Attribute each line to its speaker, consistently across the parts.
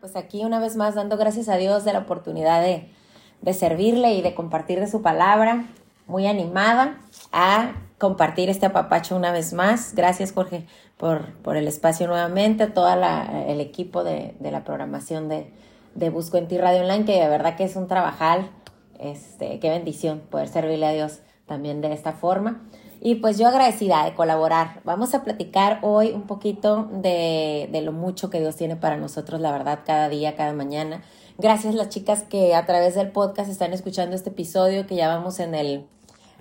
Speaker 1: Pues aquí una vez más dando gracias a Dios de la oportunidad de, servirle y de compartir de su palabra. Muy animada a compartir este apapacho una vez más. Gracias Jorge por, por el espacio nuevamente, a todo el equipo de, la programación de, de, Busco en ti Radio Online, que de verdad que es un trabajal. Este, qué bendición poder servirle a Dios también de esta forma. Y pues yo agradecida de colaborar. Vamos a platicar hoy un poquito de, de, lo mucho que Dios tiene para nosotros, la verdad, cada día, cada mañana. Gracias a las chicas que a través del podcast están escuchando este episodio, que ya vamos en el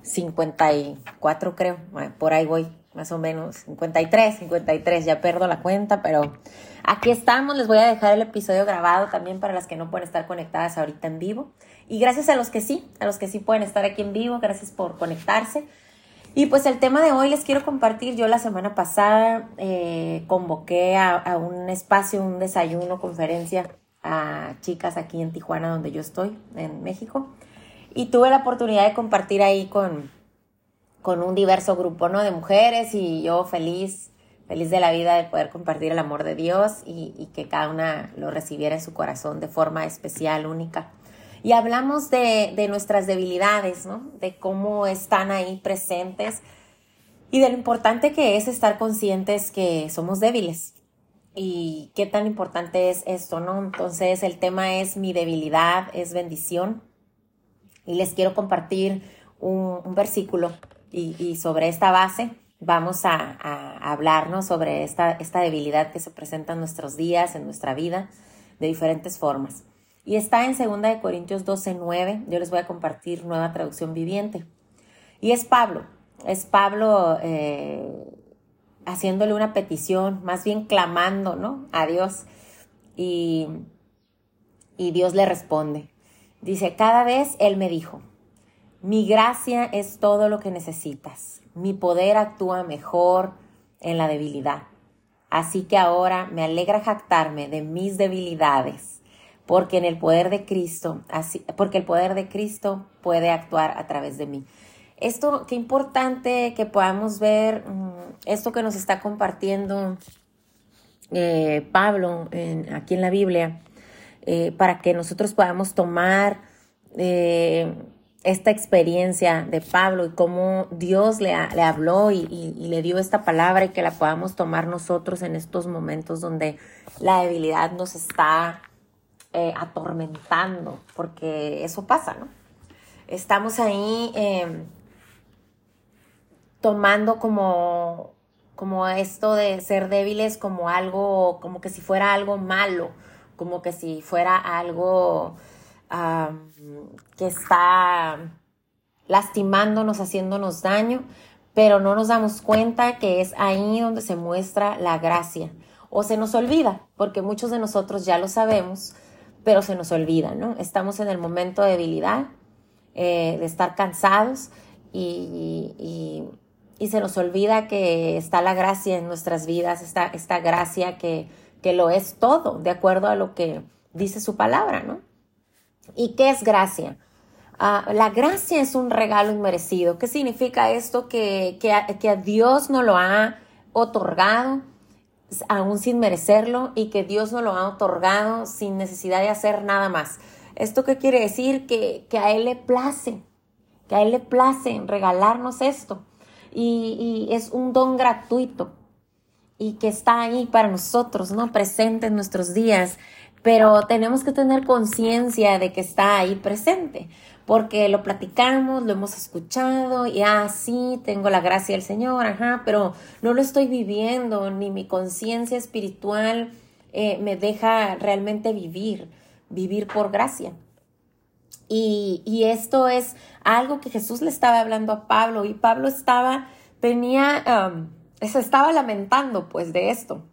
Speaker 1: 54, creo. por ahí voy, más o menos. 53, 53, ya perdo la cuenta, pero aquí estamos. Les voy a dejar el episodio grabado también para las que no pueden estar conectadas ahorita en vivo. Y gracias a los que sí, a los que sí pueden estar aquí en vivo, gracias por conectarse. Y pues el tema de hoy les quiero compartir. Yo la semana pasada eh, convoqué a, un espacio, un desayuno, conferencia a chicas aquí en Tijuana, donde yo estoy, en México. Y tuve la oportunidad de compartir ahí con, con un diverso grupo ¿no? de mujeres y yo feliz, feliz de la vida de poder compartir el amor de Dios y, y que cada una lo recibiera en su corazón de forma especial, única. Y hablamos de, de nuestras debilidades, ¿no? De cómo están ahí presentes y de lo importante que es estar conscientes que somos débiles. Y qué tan importante es esto, ¿no? Entonces el tema es mi debilidad, es bendición. Y les quiero compartir un, versículo y, y, sobre esta base vamos a, a hablarnos sobre esta, esta debilidad que se presenta en nuestros días, en nuestra vida, de diferentes formas. Y está en 2 Corintios 12, 9. Yo les voy a compartir nueva traducción viviente. Y es Pablo. Es Pablo eh, haciéndole una petición, más bien clamando, ¿no? A Dios. Y, y Dios le responde. Dice, cada vez Él me dijo, mi gracia es todo lo que necesitas. Mi poder actúa mejor en la debilidad. Así que ahora me alegra jactarme de mis debilidades porque en el poder de Cristo, así, porque el poder de Cristo puede actuar a través de mí. Esto, qué importante que podamos ver mm, esto que nos está compartiendo eh, Pablo aquí en la Biblia, eh, para que nosotros podamos tomar eh, esta experiencia de Pablo y cómo Dios le, habló y, le dio esta palabra y que la podamos tomar nosotros en estos momentos donde la debilidad nos está eh, atormentando, porque eso pasa, ¿no? Estamos ahí em, tomando como, como esto de ser débiles como algo, como que si fuera algo malo, como que si fuera algo que está lastimándonos, haciéndonos daño, pero no nos damos cuenta que es ahí donde se muestra la gracia. O se nos olvida, porque muchos de nosotros ya lo sabemos, pero se nos olvida, ¿no? Estamos en el momento de debilidad, eh, de estar cansados y, se nos olvida que está la gracia en nuestras vidas, esta, esta gracia que, que lo es todo, de acuerdo a lo que dice su palabra, ¿no? ¿Y qué es gracia? Ah, la gracia es un regalo inmerecido. ¿Qué significa esto? Que, que, que a Dios no lo ha otorgado aún sin merecerlo y que Dios nos lo ha otorgado sin necesidad de hacer nada más. ¿Esto qué quiere decir? Que, a Él le place, que a Él le place regalarnos esto. Y, y, es un don gratuito y que está ahí para nosotros, ¿no? Presente en nuestros días. Pero tenemos que tener conciencia de que está ahí presente porque lo platicamos, lo hemos escuchado y ah, sí, tengo la gracia del Señor, ajá, pero no lo estoy viviendo, ni mi conciencia espiritual eh, me deja realmente vivir, vivir por gracia. Y, y, esto es algo que Jesús le estaba hablando a Pablo y Pablo estaba, tenía, um, se estaba lamentando pues de esto,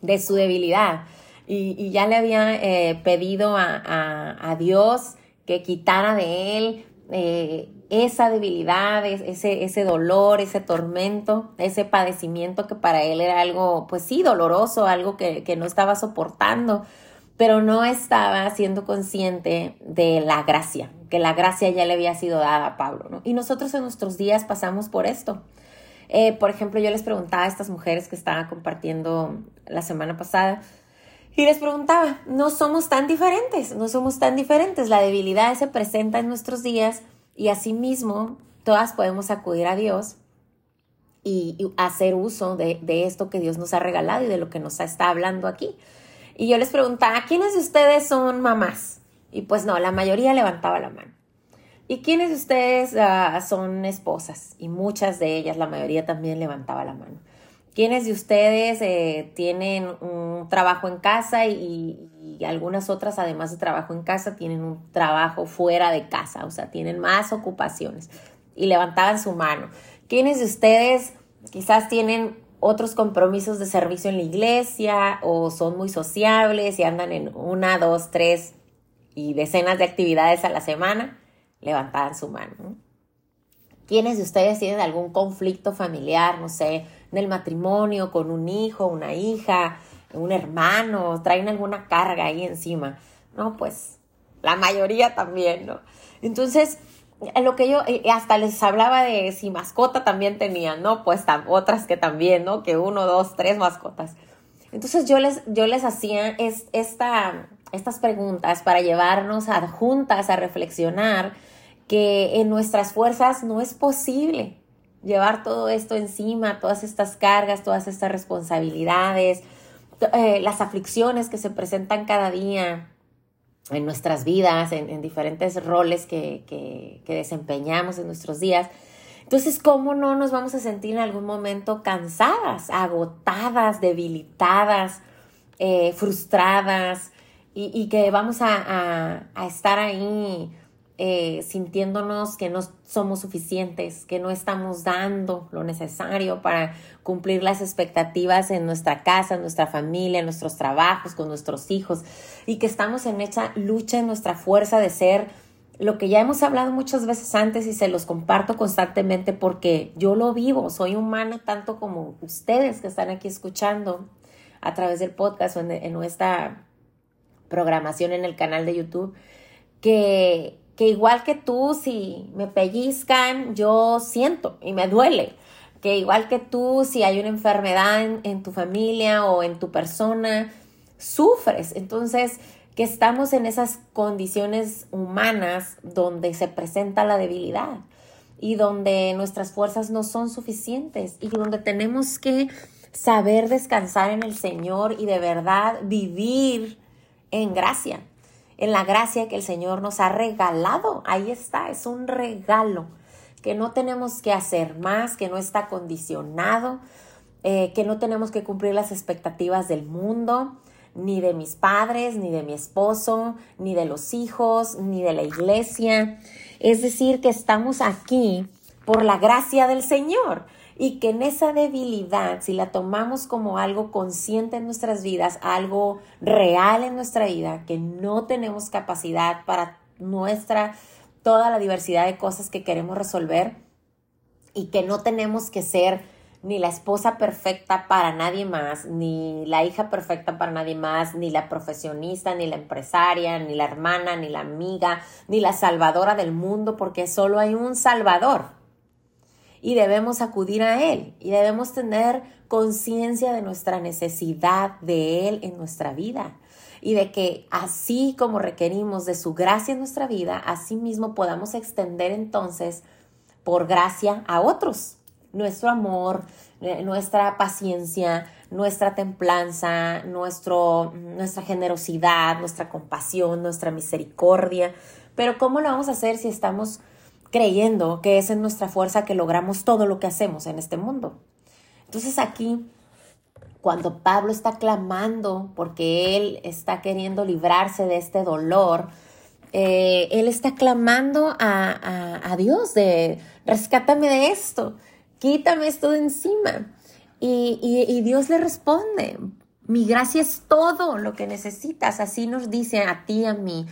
Speaker 1: de su debilidad. Y, y ya le había eh, pedido a, a Dios que quitara de él eh, esa debilidad, ese, ese dolor, ese tormento, ese padecimiento que para él era algo, pues sí, doloroso, algo que, no estaba soportando, pero no estaba siendo consciente de la gracia, que la gracia ya le había sido dada a Pablo, ¿no? Y nosotros en nuestros días pasamos por esto. Eh, por ejemplo, yo les preguntaba a estas mujeres que estaban compartiendo la semana pasada, Y les preguntaba, no somos tan diferentes, no somos tan diferentes. La debilidad se presenta en nuestros días y asimismo todas podemos acudir a Dios y, hacer uso de, esto que Dios nos ha regalado y de lo que nos está hablando aquí. Y yo les preguntaba, ¿quiénes de ustedes son mamás? Y pues no, la mayoría levantaba la mano. ¿Y quiénes de ustedes ah, son esposas? Y muchas de ellas, la mayoría también levantaba la mano. ¿Quiénes de ustedes eh, tienen un trabajo en casa y, algunas otras, además de trabajo en casa, tienen un trabajo fuera de casa? O sea, tienen más ocupaciones. Y levantaban su mano. ¿Quiénes de ustedes quizás tienen otros compromisos de servicio en la iglesia o son muy sociables y andan en una, dos, tres y decenas de actividades a la semana? Levantaban su mano. ¿Quiénes de ustedes tienen algún conflicto familiar, no sé, en el matrimonio, con un hijo, una hija, un hermano, traen alguna carga ahí encima. No, pues la mayoría también, ¿no? Entonces, lo que yo eh, hasta les hablaba de si mascota también tenían, ¿no? Pues otras que también, ¿no? Que uno, dos, tres mascotas. Entonces yo les, yo les hacía es, esta, estas preguntas para llevarnos a, juntas a reflexionar que en nuestras fuerzas no es posible llevar todo esto encima, todas estas cargas, todas estas responsabilidades, eh, las aflicciones que se presentan cada día en nuestras vidas, en, diferentes roles que, que, desempeñamos en nuestros días. Entonces, ¿cómo no nos vamos a sentir en algún momento cansadas, agotadas, debilitadas, eh, frustradas y, que vamos a, a estar ahí eh, sintiéndonos que no somos suficientes, que no estamos dando lo necesario para cumplir las expectativas en nuestra casa, en nuestra familia, en nuestros trabajos, con nuestros hijos, y que estamos en esa lucha, en nuestra fuerza de ser lo que ya hemos hablado muchas veces antes y se los comparto constantemente porque yo lo vivo, soy humana tanto como ustedes que están aquí escuchando a través del podcast o en nuestra programación en el canal de YouTube, que que igual que tú, si me pellizcan, yo siento y me duele. Que igual que tú, si hay una enfermedad en, tu familia o en tu persona, sufres. Entonces, que estamos en esas condiciones humanas donde se presenta la debilidad y donde nuestras fuerzas no son suficientes y donde tenemos que saber descansar en el Señor y de verdad vivir en gracia en la gracia que el Señor nos ha regalado. Ahí está, es un regalo que no tenemos que hacer más, que no está condicionado, eh, que no tenemos que cumplir las expectativas del mundo, ni de mis padres, ni de mi esposo, ni de los hijos, ni de la iglesia. Es decir, que estamos aquí por la gracia del Señor y que en esa debilidad, si la tomamos como algo consciente en nuestras vidas, algo real en nuestra vida, que no tenemos capacidad para nuestra, toda la diversidad de cosas que queremos resolver y que no tenemos que ser ni la esposa perfecta para nadie más, ni la hija perfecta para nadie más, ni la profesionista, ni la empresaria, ni la hermana, ni la amiga, ni la salvadora del mundo, porque solo hay un salvador y debemos acudir a Él y debemos tener conciencia de nuestra necesidad de Él en nuestra vida y de que así como requerimos de su gracia en nuestra vida, así mismo podamos extender entonces por gracia a otros nuestro amor, eh, nuestra paciencia, nuestra templanza, nuestro, nuestra generosidad, nuestra compasión, nuestra misericordia. Pero ¿cómo lo vamos a hacer si estamos creyendo que es en nuestra fuerza que logramos todo lo que hacemos en este mundo. Entonces aquí, cuando Pablo está clamando porque él está queriendo librarse de este dolor, eh, él está clamando a, Dios de rescátame de esto, quítame esto de encima. Y, y Dios le responde, mi gracia es todo lo que necesitas, así nos dice a ti, a mí,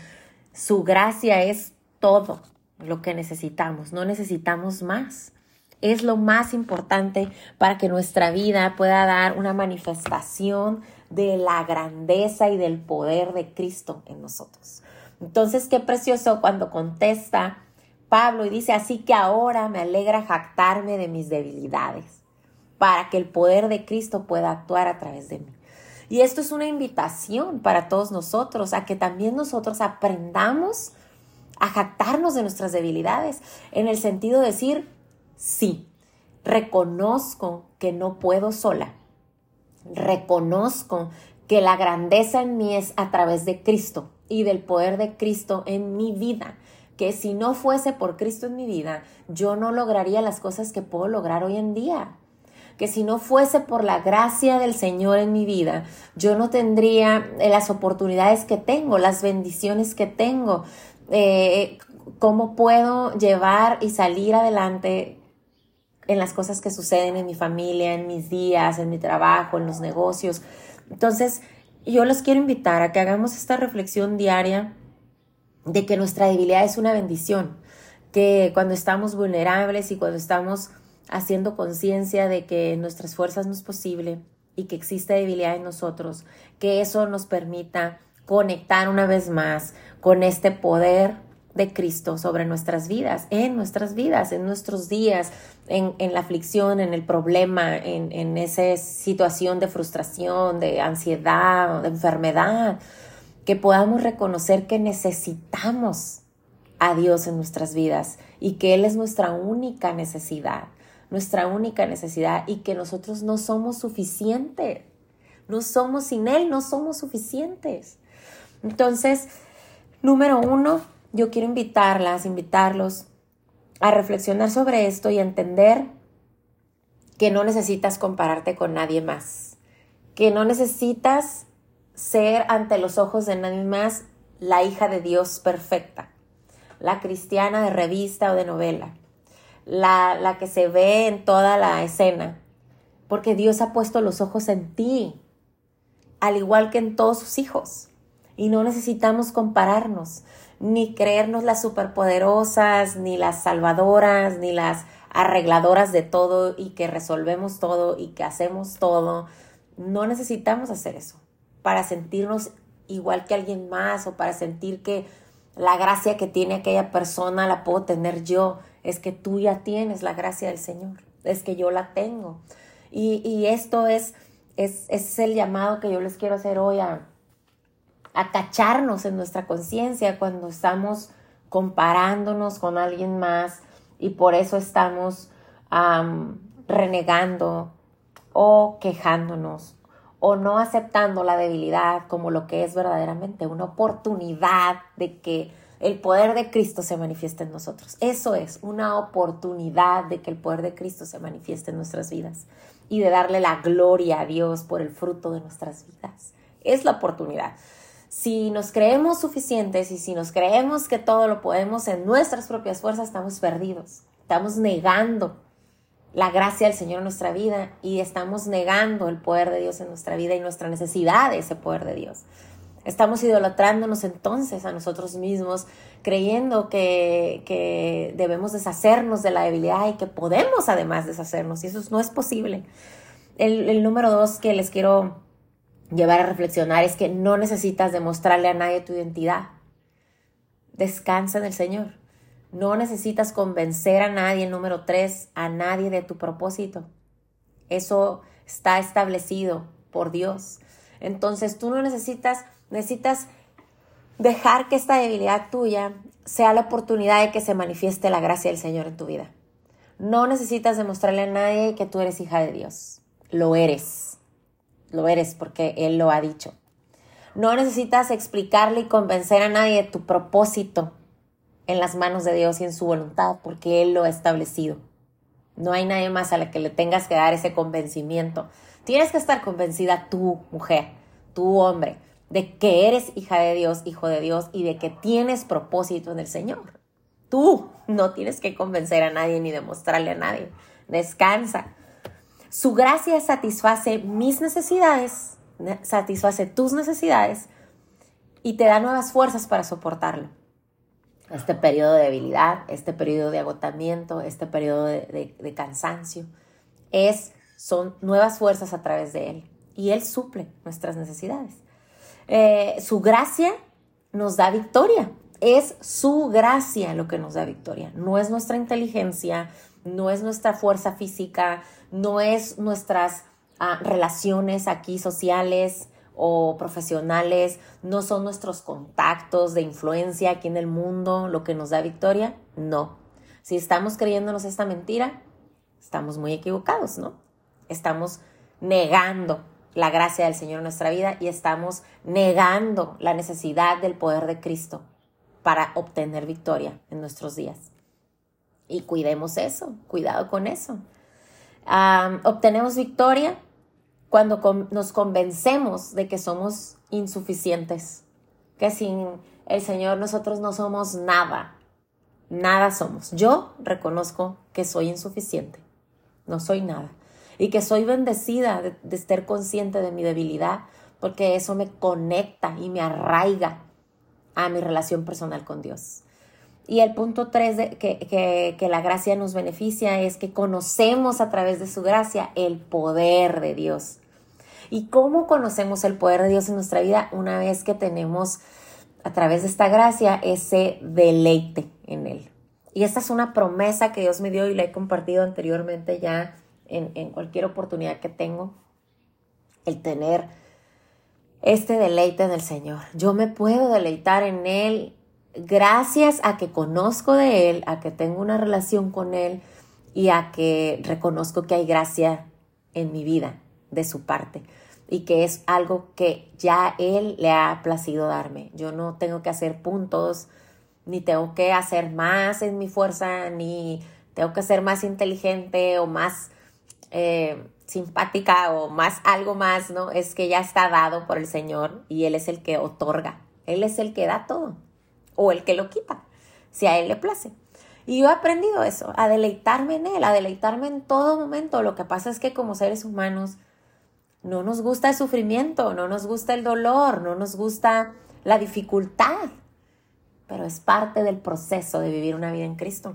Speaker 1: su gracia es todo lo que necesitamos, no necesitamos más. Es lo más importante para que nuestra vida pueda dar una manifestación de la grandeza y del poder de Cristo en nosotros. Entonces, qué precioso cuando contesta Pablo y dice, así que ahora me alegra jactarme de mis debilidades, para que el poder de Cristo pueda actuar a través de mí. Y esto es una invitación para todos nosotros, a que también nosotros aprendamos a jactarnos de nuestras debilidades, en el sentido de decir, sí, reconozco que no puedo sola, reconozco que la grandeza en mí es a través de Cristo y del poder de Cristo en mi vida, que si no fuese por Cristo en mi vida, yo no lograría las cosas que puedo lograr hoy en día. Que si no fuese por la gracia del Señor en mi vida, yo no tendría las oportunidades que tengo, las bendiciones que tengo, eh, cómo puedo llevar y salir adelante en las cosas que suceden en mi familia, en mis días, en mi trabajo, en los negocios. Entonces, yo los quiero invitar a que hagamos esta reflexión diaria de que nuestra debilidad es una bendición, que cuando estamos vulnerables y cuando estamos haciendo conciencia de que nuestras fuerzas no es posible y que existe debilidad en nosotros, que eso nos permita conectar una vez más con este poder de Cristo sobre nuestras vidas, en nuestras vidas, en nuestros días, en, la aflicción, en el problema, en, esa situación de frustración, de ansiedad, de enfermedad, que podamos reconocer que necesitamos a Dios en nuestras vidas y que Él es nuestra única necesidad nuestra única necesidad y que nosotros no somos suficientes. No somos sin Él, no somos suficientes. Entonces, número uno, yo quiero invitarlas, invitarlos a reflexionar sobre esto y a entender que no necesitas compararte con nadie más, que no necesitas ser ante los ojos de nadie más la hija de Dios perfecta, la cristiana de revista o de novela, la, que se ve en toda la escena, porque Dios ha puesto los ojos en ti, al igual que en todos sus hijos. Y no necesitamos compararnos, ni creernos las superpoderosas, ni las salvadoras, ni las arregladoras de todo y que resolvemos todo y que hacemos todo. No necesitamos hacer eso para sentirnos igual que alguien más o para sentir que la gracia que tiene aquella persona la puedo tener yo es que tú ya tienes la gracia del Señor, es que yo la tengo. Y, esto es, es, el llamado que yo les quiero hacer hoy a, a en nuestra conciencia cuando estamos comparándonos con alguien más y por eso estamos renegando o quejándonos o no aceptando la debilidad como lo que es verdaderamente una oportunidad de que el poder de Cristo se manifiesta en nosotros. Eso es una oportunidad de que el poder de Cristo se manifieste en nuestras vidas y de darle la gloria a Dios por el fruto de nuestras vidas. Es la oportunidad. Si nos creemos suficientes y si nos creemos que todo lo podemos en nuestras propias fuerzas, estamos perdidos. Estamos negando la gracia del Señor en nuestra vida y estamos negando el poder de Dios en nuestra vida y nuestra necesidad de ese poder de Dios. Estamos idolatrándonos entonces a nosotros mismos, creyendo que, debemos deshacernos de la debilidad y que podemos además deshacernos, y eso no es posible. El, el número dos que les quiero llevar a reflexionar es que no necesitas demostrarle a nadie tu identidad. Descansa en el Señor. No necesitas convencer a nadie, número tres, a nadie de tu propósito. Eso está establecido por Dios. Entonces tú no necesitas Necesitas dejar que esta debilidad tuya sea la oportunidad de que se manifieste la gracia del Señor en tu vida. No necesitas demostrarle a nadie que tú eres hija de Dios. Lo eres. Lo eres porque Él lo ha dicho. No necesitas explicarle y convencer a nadie de tu propósito en las manos de Dios y en su voluntad porque Él lo ha establecido. No hay nadie más a la que le tengas que dar ese convencimiento. Tienes que estar convencida tú, mujer, tú, hombre, de que eres hija de Dios, hijo de Dios y de que tienes propósito en el Señor. Tú no tienes que convencer a nadie ni demostrarle a nadie. Descansa. Su gracia satisface mis necesidades, satisface tus necesidades y te da nuevas fuerzas para soportarlo. Este periodo de debilidad, este periodo de agotamiento, este periodo de, cansancio, es, son nuevas fuerzas a través de Él. Y Él suple nuestras necesidades. Eh, su gracia nos da victoria. Es su gracia lo que nos da victoria. No es nuestra inteligencia, no es nuestra fuerza física, no es nuestras ah, relaciones aquí sociales o profesionales, no son nuestros contactos de influencia aquí en el mundo lo que nos da victoria, no. Si estamos creyéndonos esta mentira, estamos muy equivocados, ¿no? Estamos negando la gracia del Señor en nuestra vida y estamos negando la necesidad del poder de Cristo para obtener victoria en nuestros días. Y cuidemos eso, cuidado con eso. obtenemos victoria cuando nos convencemos de que somos insuficientes, que sin el Señor nosotros no somos nada, nada somos. Yo reconozco que soy insuficiente, no soy nada y que soy bendecida de, estar consciente de mi debilidad, porque eso me conecta y me arraiga a mi relación personal con Dios. Y el punto tres de, que, que, la gracia nos beneficia es que conocemos a través de su gracia el poder de Dios. ¿Y cómo conocemos el poder de Dios en nuestra vida? Una vez que tenemos a través de esta gracia ese deleite en Él. Y esta es una promesa que Dios me dio y la he compartido anteriormente ya en, cualquier oportunidad que tengo, el tener este deleite en el Señor. Yo me puedo deleitar en Él gracias a que conozco de Él, a que tengo una relación con Él y a que reconozco que hay gracia en mi vida de su parte y que es algo que ya Él le ha placido darme. Yo no tengo que hacer puntos, ni tengo que hacer más en mi fuerza, ni tengo que ser más inteligente o más eh, simpática o más algo más, ¿no? Es que ya está dado por el Señor y Él es el que otorga, Él es el que da todo o el que lo quita, si a Él le place. Y yo he aprendido eso, a deleitarme en Él, a deleitarme en todo momento. Lo que pasa es que como seres humanos no nos gusta el sufrimiento, no nos gusta el dolor, no nos gusta la dificultad, pero es parte del proceso de vivir una vida en Cristo.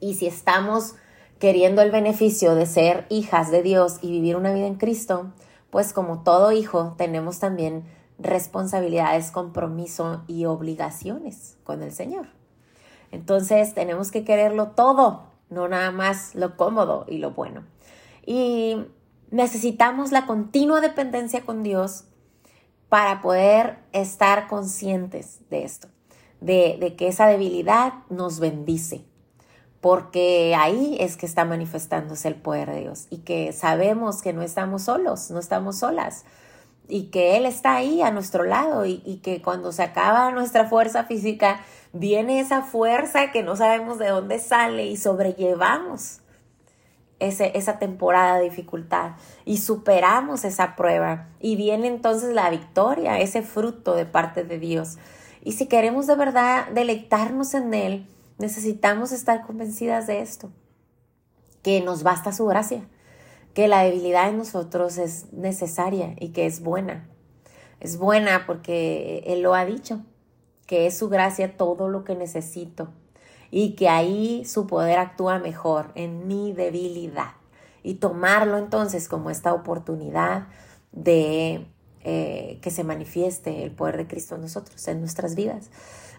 Speaker 1: Y si estamos queriendo el beneficio de ser hijas de Dios y vivir una vida en Cristo, pues como todo hijo tenemos también responsabilidades, compromiso y obligaciones con el Señor. Entonces tenemos que quererlo todo, no nada más lo cómodo y lo bueno. Y necesitamos la continua dependencia con Dios para poder estar conscientes de esto, de, de que esa debilidad nos bendice, porque ahí es que está manifestándose el poder de Dios y que sabemos que no estamos solos, no estamos solas y que Él está ahí a nuestro lado y, que cuando se acaba nuestra fuerza física, viene esa fuerza que no sabemos de dónde sale y sobrellevamos ese, esa temporada de dificultad y superamos esa prueba y viene entonces la victoria, ese fruto de parte de Dios. Y si queremos de verdad deleitarnos en Él, Necesitamos estar convencidas de esto, que nos basta su gracia, que la debilidad en nosotros es necesaria y que es buena. Es buena porque Él lo ha dicho, que es su gracia todo lo que necesito y que ahí su poder actúa mejor en mi debilidad. Y tomarlo entonces como esta oportunidad de eh, que se manifieste el poder de Cristo en nosotros, en nuestras vidas.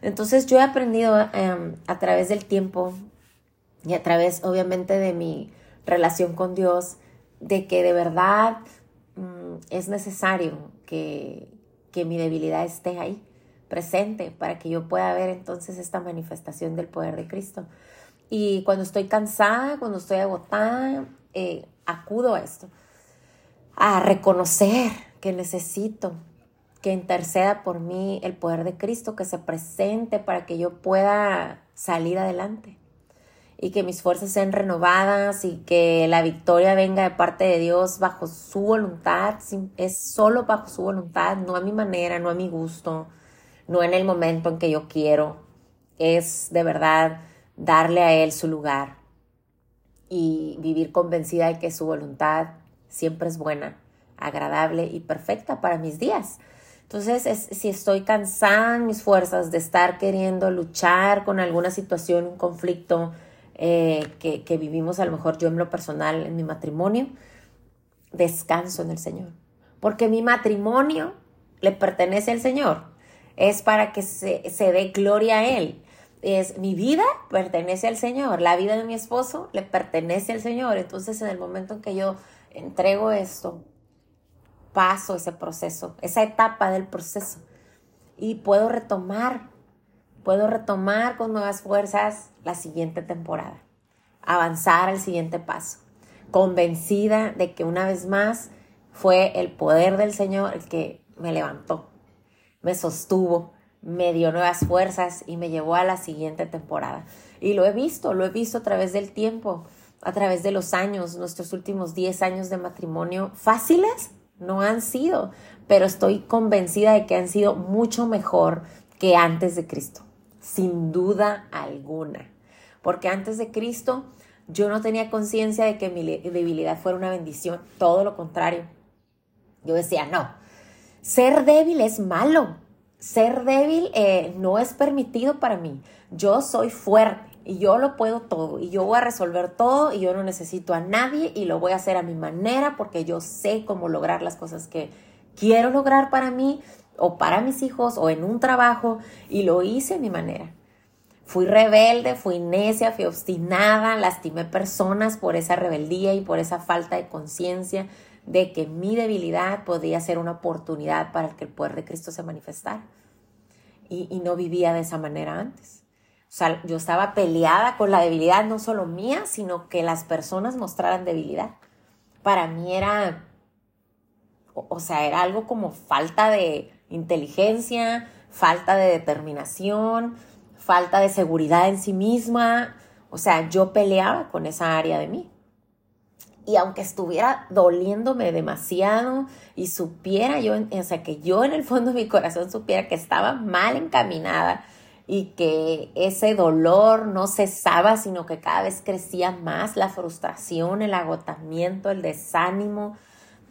Speaker 1: Entonces yo he aprendido em, a través del tiempo y a través obviamente de mi relación con Dios, de que de verdad mm, es necesario que, que mi debilidad esté ahí, presente, para que yo pueda ver entonces esta manifestación del poder de Cristo. Y cuando estoy cansada, cuando estoy agotada, eh, acudo a esto, a reconocer que necesito que interceda por mí el poder de Cristo, que se presente para que yo pueda salir adelante y que mis fuerzas sean renovadas y que la victoria venga de parte de Dios bajo su voluntad, es solo bajo su voluntad, no a mi manera, no a mi gusto, no en el momento en que yo quiero, es de verdad darle a Él su lugar y vivir convencida de que su voluntad siempre es buena, agradable y perfecta para mis días. Entonces, si estoy cansada en mis fuerzas de estar queriendo luchar con alguna situación, un conflicto eh, que, vivimos a lo mejor yo en lo personal, en mi matrimonio, descanso en el Señor. Porque mi matrimonio le pertenece al Señor. Es para que se, se dé gloria a Él. Es mi vida pertenece al Señor. La vida de mi esposo le pertenece al Señor. Entonces, en el momento en que yo entrego esto paso ese proceso, esa etapa del proceso. Y puedo retomar, puedo retomar con nuevas fuerzas la siguiente temporada, avanzar al siguiente paso, convencida de que una vez más fue el poder del Señor el que me levantó, me sostuvo, me dio nuevas fuerzas y me llevó a la siguiente temporada. Y lo he visto, lo he visto a través del tiempo, a través de los años, nuestros últimos 10 años de matrimonio, fáciles no han sido, pero estoy convencida de que han sido mucho mejor que antes de Cristo, sin duda alguna. Porque antes de Cristo yo no tenía conciencia de que mi debilidad fuera una bendición, todo lo contrario. Yo decía, no, ser débil es malo, ser débil eh, no es permitido para mí. Yo soy fuerte y yo lo puedo todo y yo voy a resolver todo y yo no necesito a nadie y lo voy a hacer a mi manera porque yo sé cómo lograr las cosas que quiero lograr para mí o para mis hijos o en un trabajo y lo hice a mi manera. Fui rebelde, fui necia, fui obstinada, lastimé personas por esa rebeldía y por esa falta de conciencia de que mi debilidad podía ser una oportunidad para que el poder de Cristo se manifestara. Y, y no vivía de esa manera antes. O sea, yo estaba peleada con la debilidad no solo mía, sino que las personas mostraran debilidad. Para mí era, o sea, era algo como falta de inteligencia, falta de determinación, falta de seguridad en sí misma. O sea, yo peleaba con esa área de mí. Y aunque estuviera doliéndome demasiado y supiera yo, o sea, que yo en el fondo de mi corazón supiera que estaba mal encaminada y que ese dolor no cesaba, sino que cada vez crecía más la frustración, el agotamiento, el desánimo,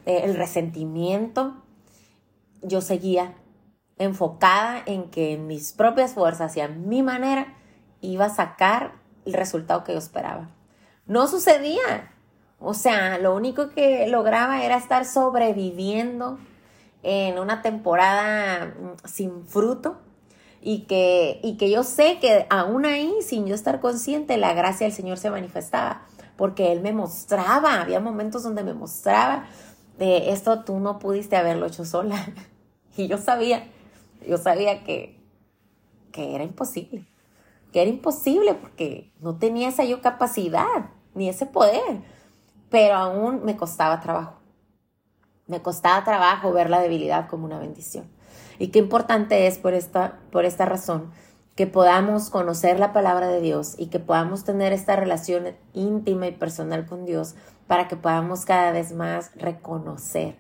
Speaker 1: eh, el resentimiento, yo seguía enfocada en que mis propias fuerzas y a mi manera iba a sacar el resultado que yo esperaba. No sucedía, o sea, lo único que lograba era estar sobreviviendo en una temporada mm, sin fruto y que, y que yo sé que aún ahí, sin yo estar consciente, la gracia del Señor se manifestaba, porque Él me mostraba, había momentos donde me mostraba de esto tú no pudiste haberlo hecho sola. Y yo sabía, yo sabía que, que era imposible, que era imposible porque no tenía esa yo capacidad, ni ese poder pero aún me costaba trabajo. Me costaba trabajo ver la debilidad como una bendición. Y qué importante es por esta, por esta razón que podamos conocer la palabra de Dios y que podamos tener esta relación íntima y personal con Dios para que podamos cada vez más reconocer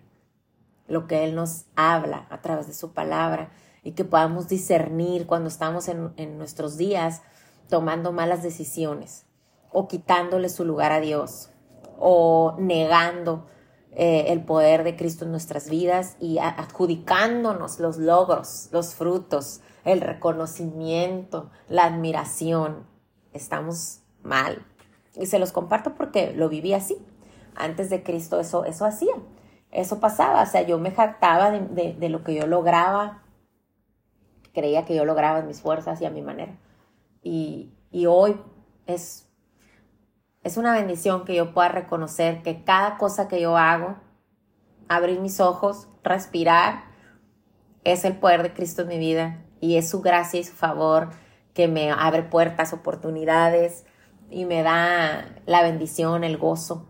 Speaker 1: lo que Él nos habla a través de su palabra y que podamos discernir cuando estamos en, en nuestros días tomando malas decisiones o quitándole su lugar a Dios o negando eh, el poder de Cristo en nuestras vidas y adjudicándonos los logros, los frutos, el reconocimiento, la admiración. Estamos mal. Y se los comparto porque lo viví así. Antes de Cristo eso, eso hacía. Eso pasaba. O sea, yo me jactaba de, lo que yo lograba. Creía que yo lograba mis fuerzas y a mi manera. Y, y hoy es es una bendición que yo pueda reconocer que cada cosa que yo hago, abrir mis ojos, respirar, es el poder de Cristo en mi vida y es su gracia y su favor que me abre puertas, oportunidades y me da la bendición, el gozo,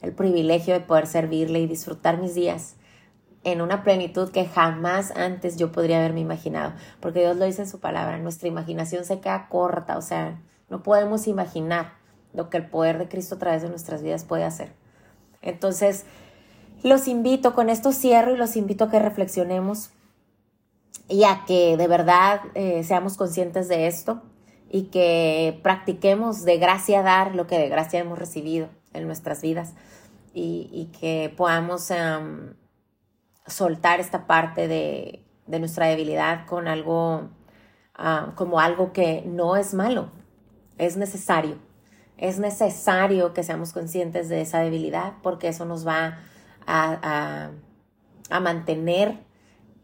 Speaker 1: el privilegio de poder servirle y disfrutar mis días en una plenitud que jamás antes yo podría haberme imaginado, porque Dios lo dice en su palabra, nuestra imaginación se queda corta, o sea, no podemos imaginar lo que el poder de Cristo a través de nuestras vidas puede hacer. Entonces, los invito, con esto cierro y los invito a que reflexionemos y a que de verdad eh, seamos conscientes de esto y que practiquemos de gracia dar lo que de gracia hemos recibido en nuestras vidas y, que podamos em, soltar esta parte de, nuestra debilidad con algo ah, como algo que no es malo, es necesario. Es necesario que seamos conscientes de esa debilidad porque eso nos va a, mantener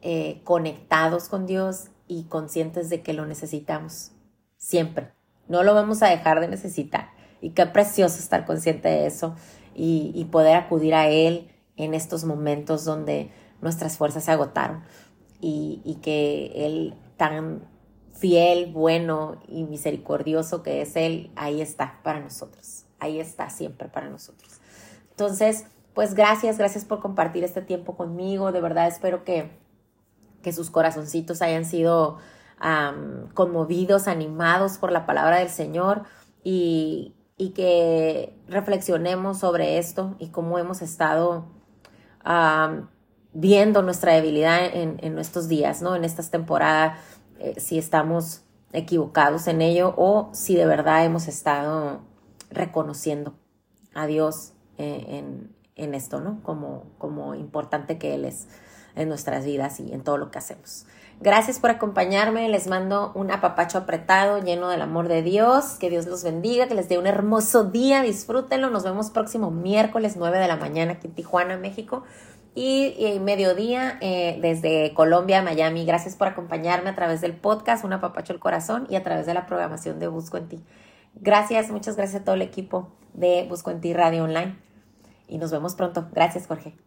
Speaker 1: eh, conectados con Dios y conscientes de que lo necesitamos siempre. No lo vamos a dejar de necesitar. Y qué precioso estar consciente de eso y, y poder acudir a Él en estos momentos donde nuestras fuerzas se agotaron y, y que Él tan fiel, bueno y misericordioso que es Él, ahí está para nosotros, ahí está siempre para nosotros. Entonces, pues gracias, gracias por compartir este tiempo conmigo, de verdad espero que, que sus corazoncitos hayan sido conmovidos, animados por la palabra del Señor y, y que reflexionemos sobre esto y cómo hemos estado viendo nuestra debilidad en, en, nuestros días, ¿no? En estas temporadas, eh, si estamos equivocados en ello o si de verdad hemos estado reconociendo a Dios eh, en, en, esto, ¿no? Como, como importante que Él es en nuestras vidas y en todo lo que hacemos. Gracias por acompañarme, les mando un apapacho apretado lleno del amor de Dios, que Dios los bendiga, que les dé un hermoso día, disfrútenlo, nos vemos próximo miércoles 9 de la mañana aquí en Tijuana, México. Y, mediodía eh, desde Colombia, Miami. Gracias por acompañarme a través del podcast Un Apapacho el Corazón y a través de la programación de Busco en Ti. Gracias, muchas gracias a todo el equipo de Busco en Ti Radio Online. Y nos vemos pronto. Gracias, Jorge.